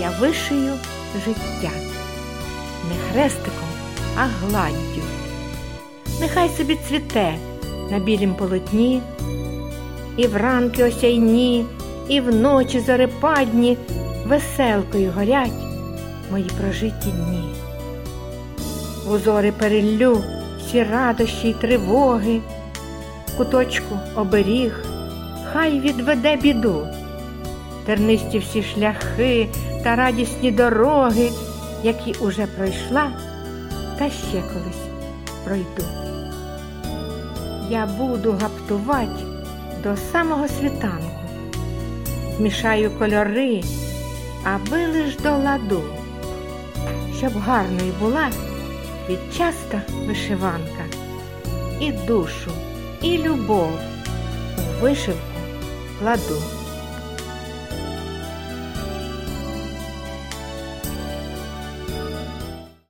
я вишию життя не хрестиком, а гладдю. Нехай собі цвіте на білім полотні, і вранки осяйні, і вночі зарепадні веселкою горять мої прожиті дні. Узори переллю всі радощі й тривоги, куточку оберіг, хай відведе біду, тернисті всі шляхи та радісні дороги, які уже пройшла, та ще колись пройду. Я буду гаптувати до самого світанку, змішаю кольори, аби лиш до ладу, щоб гарною була квітчаста вишиванка, і душу, і любов у вишивку кладу.